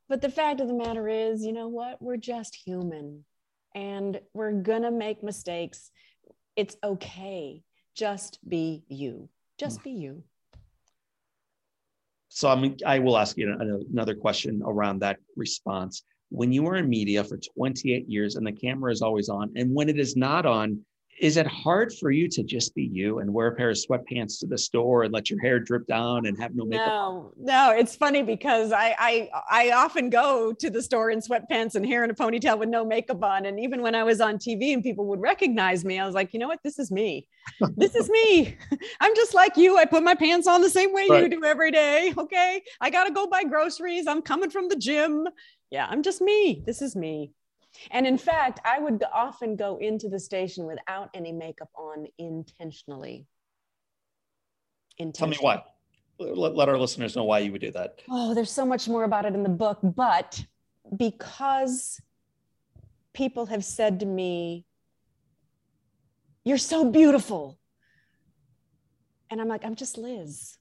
But the fact of the matter is, you know what? We're just human and we're going to make mistakes. It's okay. Just be you. Just mm. be you. So I'm, I will ask you another question around that response. When you are in media for 28 years and the camera is always on, and when it is not on, is it hard for you to just be you and wear a pair of sweatpants to the store and let your hair drip down and have no makeup? No, no, it's funny because I I I often go to the store in sweatpants and hair in a ponytail with no makeup on. And even when I was on TV and people would recognize me, I was like, you know what? This is me. This is me. I'm just like you. I put my pants on the same way right. you do every day. Okay. I gotta go buy groceries. I'm coming from the gym. Yeah, I'm just me. This is me. And in fact, I would often go into the station without any makeup on intentionally. intentionally. Tell me why. Let, let our listeners know why you would do that. Oh, there's so much more about it in the book, but because people have said to me, You're so beautiful. And I'm like, I'm just Liz.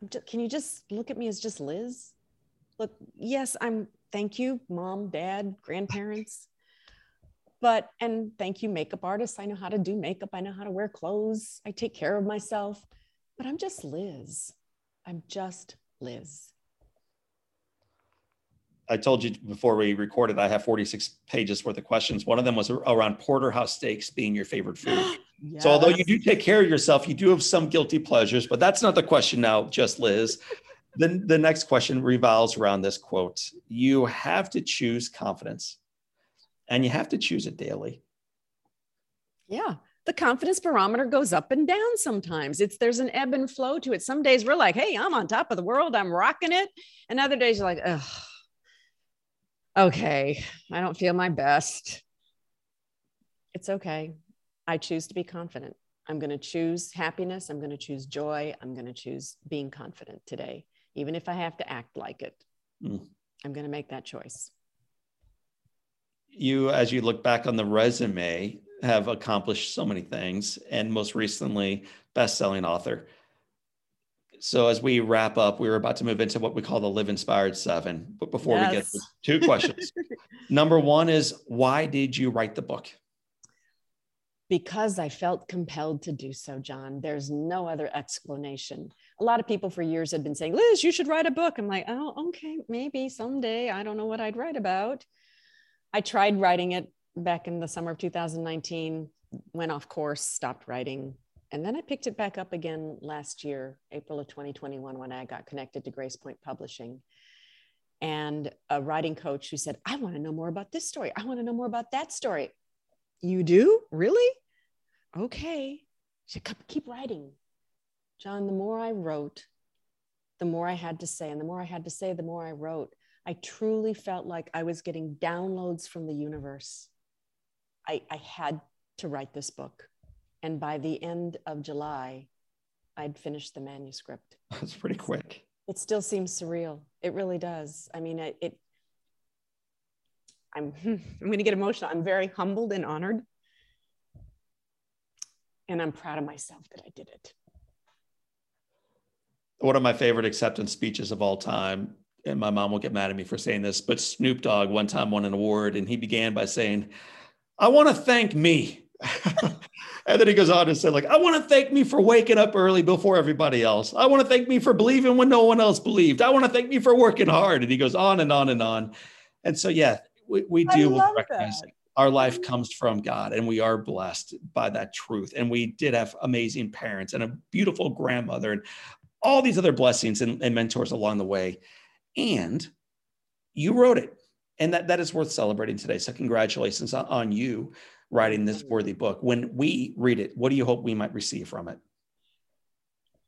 I'm just, can you just look at me as just Liz? Look, yes, I'm thank you, mom, dad, grandparents. But, and thank you, makeup artists. I know how to do makeup. I know how to wear clothes. I take care of myself. But I'm just Liz. I'm just Liz. I told you before we recorded, I have 46 pages worth of questions. One of them was around porterhouse steaks being your favorite food. yes. So, although you do take care of yourself, you do have some guilty pleasures, but that's not the question now, just Liz the, the next question revolves around this quote You have to choose confidence, and you have to choose it daily. Yeah. The confidence barometer goes up and down sometimes. It's there's an ebb and flow to it. Some days we're like, hey, I'm on top of the world, I'm rocking it. And other days you're like, ugh, okay, I don't feel my best. It's okay. I choose to be confident. I'm going to choose happiness. I'm going to choose joy. I'm going to choose being confident today even if I have to act like it. Mm. I'm going to make that choice. You, as you look back on the resume, have accomplished so many things, and most recently, best-selling author. So, as we wrap up, we are about to move into what we call the Live Inspired Seven. But before yes. we get to two questions, number one is why did you write the book? Because I felt compelled to do so, John. There's no other explanation a lot of people for years had been saying, Liz, you should write a book. I'm like, oh, okay, maybe someday. I don't know what I'd write about. I tried writing it back in the summer of 2019, went off course, stopped writing. And then I picked it back up again last year, April of 2021, when I got connected to Grace Point Publishing. And a writing coach who said, I want to know more about this story. I want to know more about that story. You do? Really? Okay. She said, keep writing. John, the more I wrote, the more I had to say. And the more I had to say, the more I wrote. I truly felt like I was getting downloads from the universe. I, I had to write this book. And by the end of July, I'd finished the manuscript. That's pretty quick. It still seems surreal. It really does. I mean, it, it I'm, I'm going to get emotional. I'm very humbled and honored. And I'm proud of myself that I did it one of my favorite acceptance speeches of all time and my mom will get mad at me for saying this, but Snoop Dogg one time won an award and he began by saying, I want to thank me. and then he goes on to say, like, I want to thank me for waking up early before everybody else. I want to thank me for believing when no one else believed. I want to thank me for working hard. And he goes on and on and on. And so, yeah, we, we do recognize that. our life comes from God and we are blessed by that truth. And we did have amazing parents and a beautiful grandmother and all these other blessings and, and mentors along the way. And you wrote it. And that, that is worth celebrating today. So, congratulations on, on you writing this worthy book. When we read it, what do you hope we might receive from it?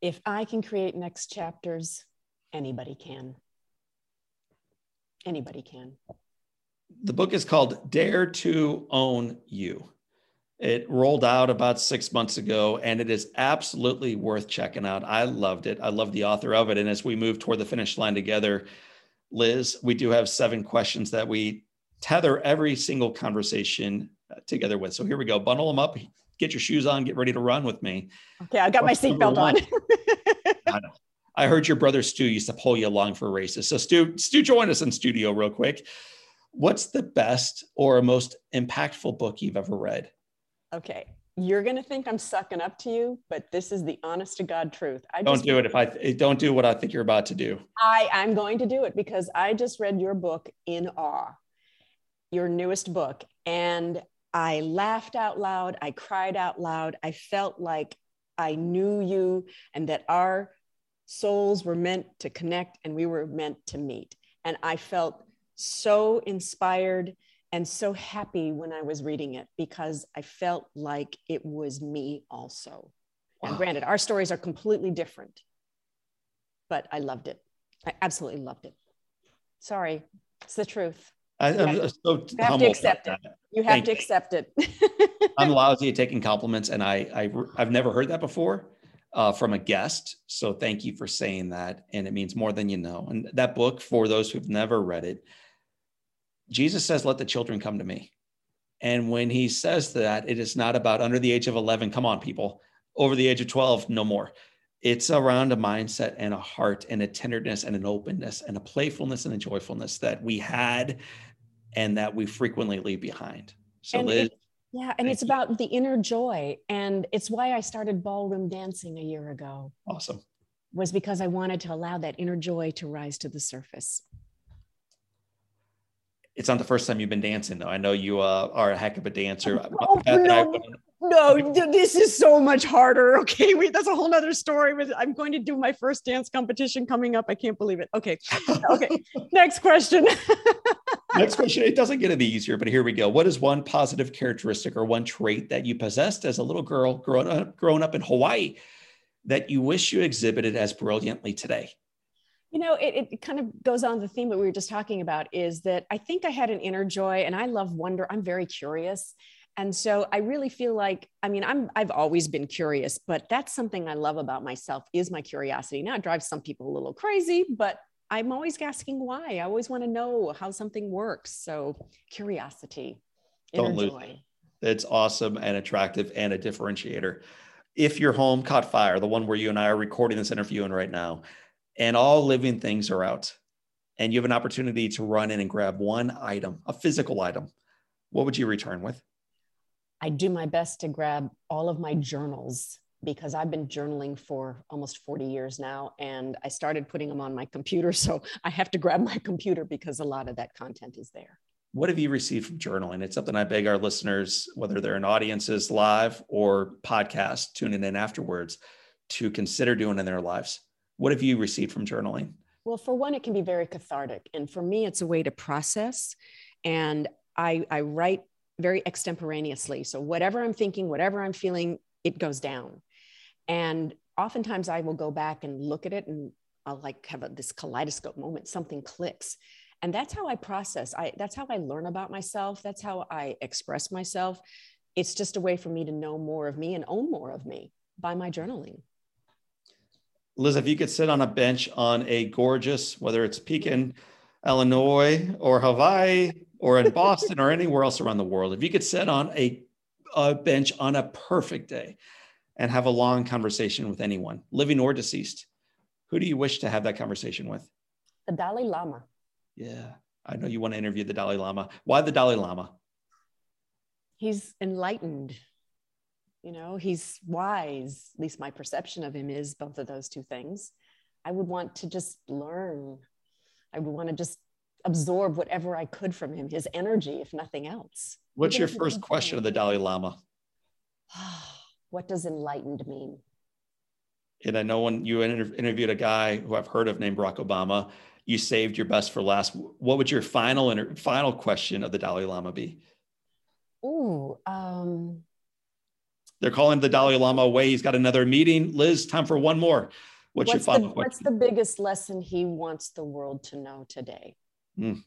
If I can create next chapters, anybody can. Anybody can. The book is called Dare to Own You. It rolled out about six months ago, and it is absolutely worth checking out. I loved it. I love the author of it. And as we move toward the finish line together, Liz, we do have seven questions that we tether every single conversation uh, together with. So here we go. Bundle them up, get your shoes on, get ready to run with me. Okay, I got my seatbelt on. I, I heard your brother Stu used to pull you along for races. So Stu, Stu, join us in studio real quick. What's the best or most impactful book you've ever read? Okay, you're going to think I'm sucking up to you, but this is the honest to God truth. I don't do it if I don't do what I think you're about to do. I I'm going to do it because I just read your book in awe, your newest book, and I laughed out loud. I cried out loud. I felt like I knew you and that our souls were meant to connect and we were meant to meet. And I felt so inspired and so happy when I was reading it because I felt like it was me also. Wow. Now, granted, our stories are completely different, but I loved it. I absolutely loved it. Sorry, it's the truth. I, am so you have to accept it. You have Thank to accept it. I'm lousy at taking compliments, and I, I I've never heard that before uh, from a guest. So thank you for saying that, and it means more than you know. And that book, for those who've never read it, Jesus says, "Let the children come to me." And when he says that, it is not about under the age of 11. Come on, people. Over the age of 12, no more. It's around a mindset and a heart and a tenderness and an openness and a playfulness and a joyfulness that we had and that we frequently leave behind. So, and Liz, it, yeah, and it's you. about the inner joy. And it's why I started ballroom dancing a year ago. Awesome. Was because I wanted to allow that inner joy to rise to the surface. It's not the first time you've been dancing, though. I know you uh, are a heck of a dancer. Oh, no, no, this is so much harder. Okay, wait, that's a whole nother story. I'm going to do my first dance competition coming up. I can't believe it. Okay, okay. Next question. Next question. It doesn't get any easier, but here we go. What is one positive characteristic or one trait that you possessed as a little girl growing up, growing up in Hawaii that you wish you exhibited as brilliantly today? You know, it, it kind of goes on the theme that we were just talking about is that I think I had an inner joy and I love wonder. I'm very curious. And so I really feel like, I mean, I'm I've always been curious, but that's something I love about myself is my curiosity. Now it drives some people a little crazy, but I'm always asking why. I always want to know how something works. So curiosity, Don't lose. joy. It's awesome and attractive and a differentiator. If your home caught fire, the one where you and I are recording this interview in right now, and all living things are out, and you have an opportunity to run in and grab one item, a physical item, what would you return with? I do my best to grab all of my journals because I've been journaling for almost 40 years now and I started putting them on my computer. So I have to grab my computer because a lot of that content is there. What have you received from journaling? It's something I beg our listeners, whether they're in audiences live or podcast, tuning in afterwards, to consider doing in their lives. What have you received from journaling? Well, for one, it can be very cathartic. And for me, it's a way to process. And I, I write very extemporaneously. So whatever I'm thinking, whatever I'm feeling, it goes down. And oftentimes I will go back and look at it and I'll like have a, this kaleidoscope moment, something clicks. And that's how I process. I that's how I learn about myself. That's how I express myself. It's just a way for me to know more of me and own more of me by my journaling. Liz, if you could sit on a bench on a gorgeous, whether it's Pekin, Illinois, or Hawaii, or in Boston, or anywhere else around the world, if you could sit on a, a bench on a perfect day and have a long conversation with anyone, living or deceased, who do you wish to have that conversation with? The Dalai Lama. Yeah, I know you want to interview the Dalai Lama. Why the Dalai Lama? He's enlightened. You know, he's wise. At least my perception of him is both of those two things. I would want to just learn. I would want to just absorb whatever I could from him, his energy, if nothing else. What's your first question of the Dalai Lama? what does enlightened mean? And I know when you inter- interviewed a guy who I've heard of named Barack Obama, you saved your best for last. What would your final inter- final question of the Dalai Lama be? Ooh, um, they're calling the Dalai Lama away. He's got another meeting. Liz, time for one more. What's, what's your final the, question? What's the biggest lesson he wants the world to know today? Mm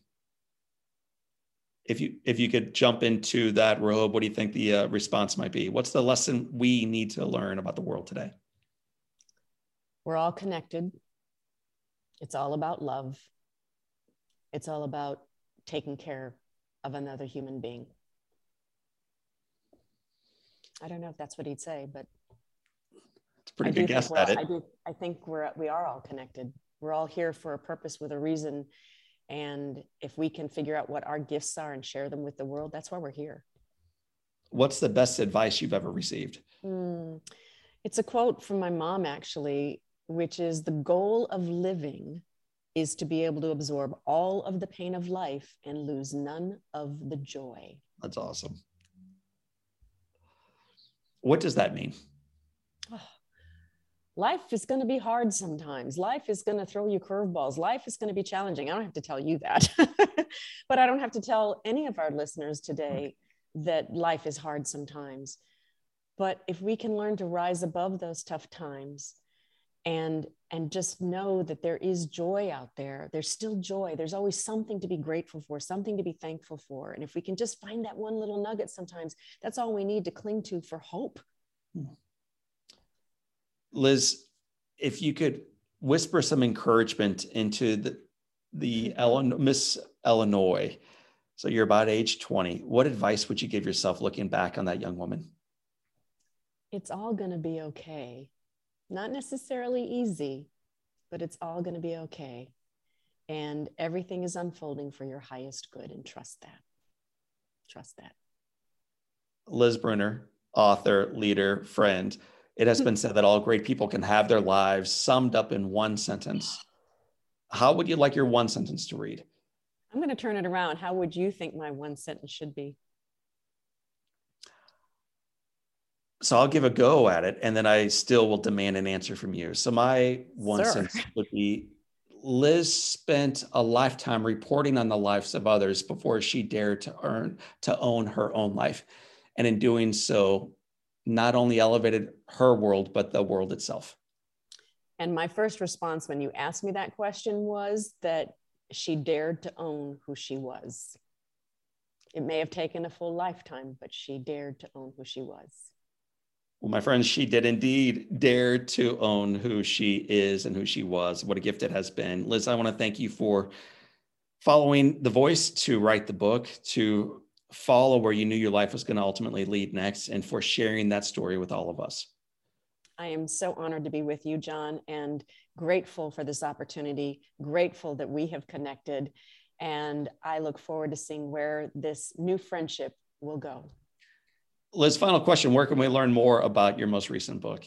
if you if you could jump into that robe, what do you think the uh, response might be? What's the lesson we need to learn about the world today? We're all connected. It's all about love. It's all about taking care of another human being. I don't know if that's what he'd say, but it's pretty good guess at it. I do. I think we're we are all connected. We're all here for a purpose with a reason and if we can figure out what our gifts are and share them with the world, that's why we're here. What's the best advice you've ever received? Mm, it's a quote from my mom, actually, which is the goal of living is to be able to absorb all of the pain of life and lose none of the joy. That's awesome. What does that mean? life is going to be hard sometimes. Life is going to throw you curveballs. Life is going to be challenging. I don't have to tell you that, but I don't have to tell any of our listeners today that life is hard sometimes. But if we can learn to rise above those tough times and and just know that there is joy out there there's still joy there's always something to be grateful for something to be thankful for and if we can just find that one little nugget sometimes that's all we need to cling to for hope. Liz, if you could whisper some encouragement into the the Miss Illinois. So you're about age 20. What advice would you give yourself looking back on that young woman? It's all going to be okay. Not necessarily easy, but it's all going to be okay. And everything is unfolding for your highest good and trust that. Trust that. Liz Brunner, author, leader, friend. It has been said that all great people can have their lives summed up in one sentence. How would you like your one sentence to read? I'm going to turn it around. How would you think my one sentence should be? So I'll give a go at it and then I still will demand an answer from you. So my one sentence would be Liz spent a lifetime reporting on the lives of others before she dared to earn to own her own life. And in doing so, not only elevated her world, but the world itself? And my first response when you asked me that question was that she dared to own who she was. It may have taken a full lifetime, but she dared to own who she was. Well, my friends, she did indeed dare to own who she is and who she was. What a gift it has been. Liz, I want to thank you for following the voice to write the book, to follow where you knew your life was going to ultimately lead next and for sharing that story with all of us. I am so honored to be with you, John, and grateful for this opportunity, grateful that we have connected. And I look forward to seeing where this new friendship will go. Liz, final question Where can we learn more about your most recent book?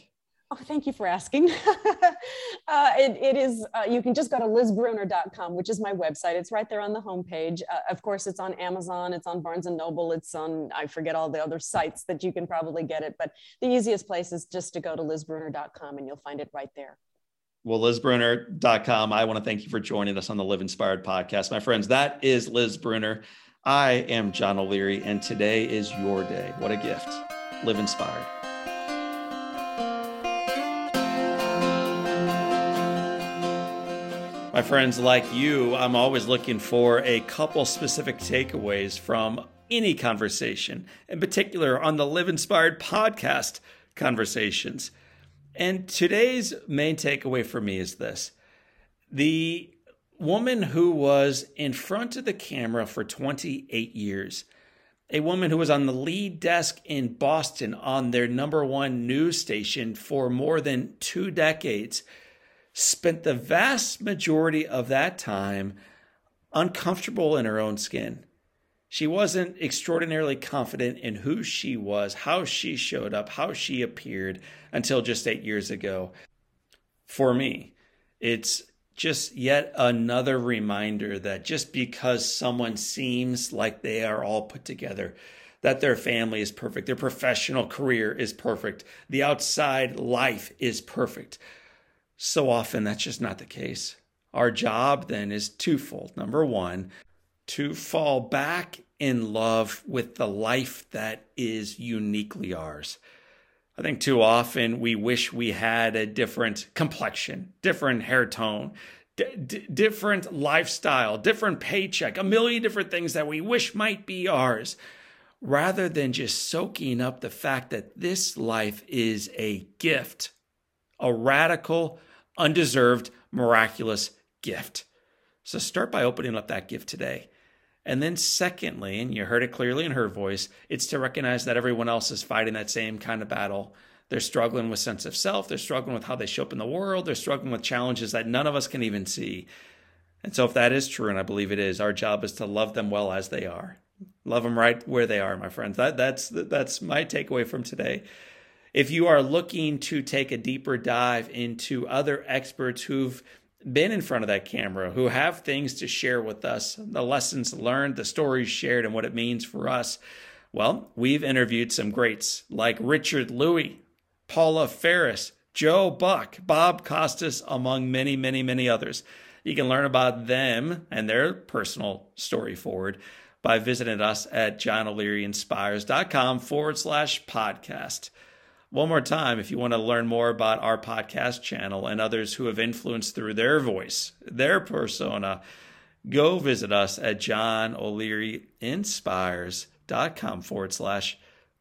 Oh, thank you for asking. uh, it, it is, uh, you can just go to lizbrunner.com, which is my website. It's right there on the homepage. Uh, of course, it's on Amazon, it's on Barnes and Noble, it's on, I forget all the other sites that you can probably get it, but the easiest place is just to go to lizbrunner.com and you'll find it right there. Well, lizbrunner.com. I want to thank you for joining us on the Live Inspired podcast. My friends, that is Liz Brunner. I am John O'Leary, and today is your day. What a gift. Live inspired. My friends, like you, I'm always looking for a couple specific takeaways from any conversation, in particular on the Live Inspired podcast conversations. And today's main takeaway for me is this the woman who was in front of the camera for 28 years, a woman who was on the lead desk in Boston on their number one news station for more than two decades spent the vast majority of that time uncomfortable in her own skin. She wasn't extraordinarily confident in who she was, how she showed up, how she appeared until just eight years ago. For me, it's just yet another reminder that just because someone seems like they are all put together, that their family is perfect, their professional career is perfect, the outside life is perfect, so often that's just not the case. Our job then is twofold. Number one, to fall back in love with the life that is uniquely ours. I think too often we wish we had a different complexion, different hair tone, d- different lifestyle, different paycheck, a million different things that we wish might be ours, rather than just soaking up the fact that this life is a gift a radical, undeserved, miraculous gift. So start by opening up that gift today. And then, secondly, and you heard it clearly in her voice, it's to recognize that everyone else is fighting that same kind of battle. They're struggling with sense of self. They're struggling with how they show up in the world. They're struggling with challenges that none of us can even see. And so, if that is true, and I believe it is, our job is to love them well as they are. Love them right where they are, my friends. That, that's, that's my takeaway from today. If you are looking to take a deeper dive into other experts who've been in front of that camera, who have things to share with us, the lessons learned, the stories shared, and what it means for us, Well, we've interviewed some greats like Richard Lui, Paula Faris, Joe Buck, Bob Costas, among many, many, many others. You can learn about them and their personal story forward by visiting us at johnolearyinspires.com forward slash podcast. One more time, if you want to learn more about our podcast channel and others who have influenced through their voice, their persona, go visit us at johnolearyinspires.com forward slash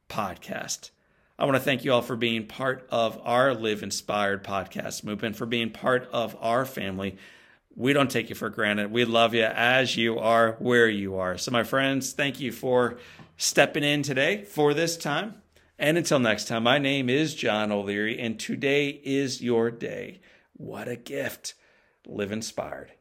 podcast. I want to thank you all for being part of our Live Inspired podcast movement, for being part of our family. We don't take you for granted. We love you as you are, where you are. So, my friends, thank you for stepping in today for this time. And until next time, my name is John O'Leary, and today is your day. What a gift. Live inspired.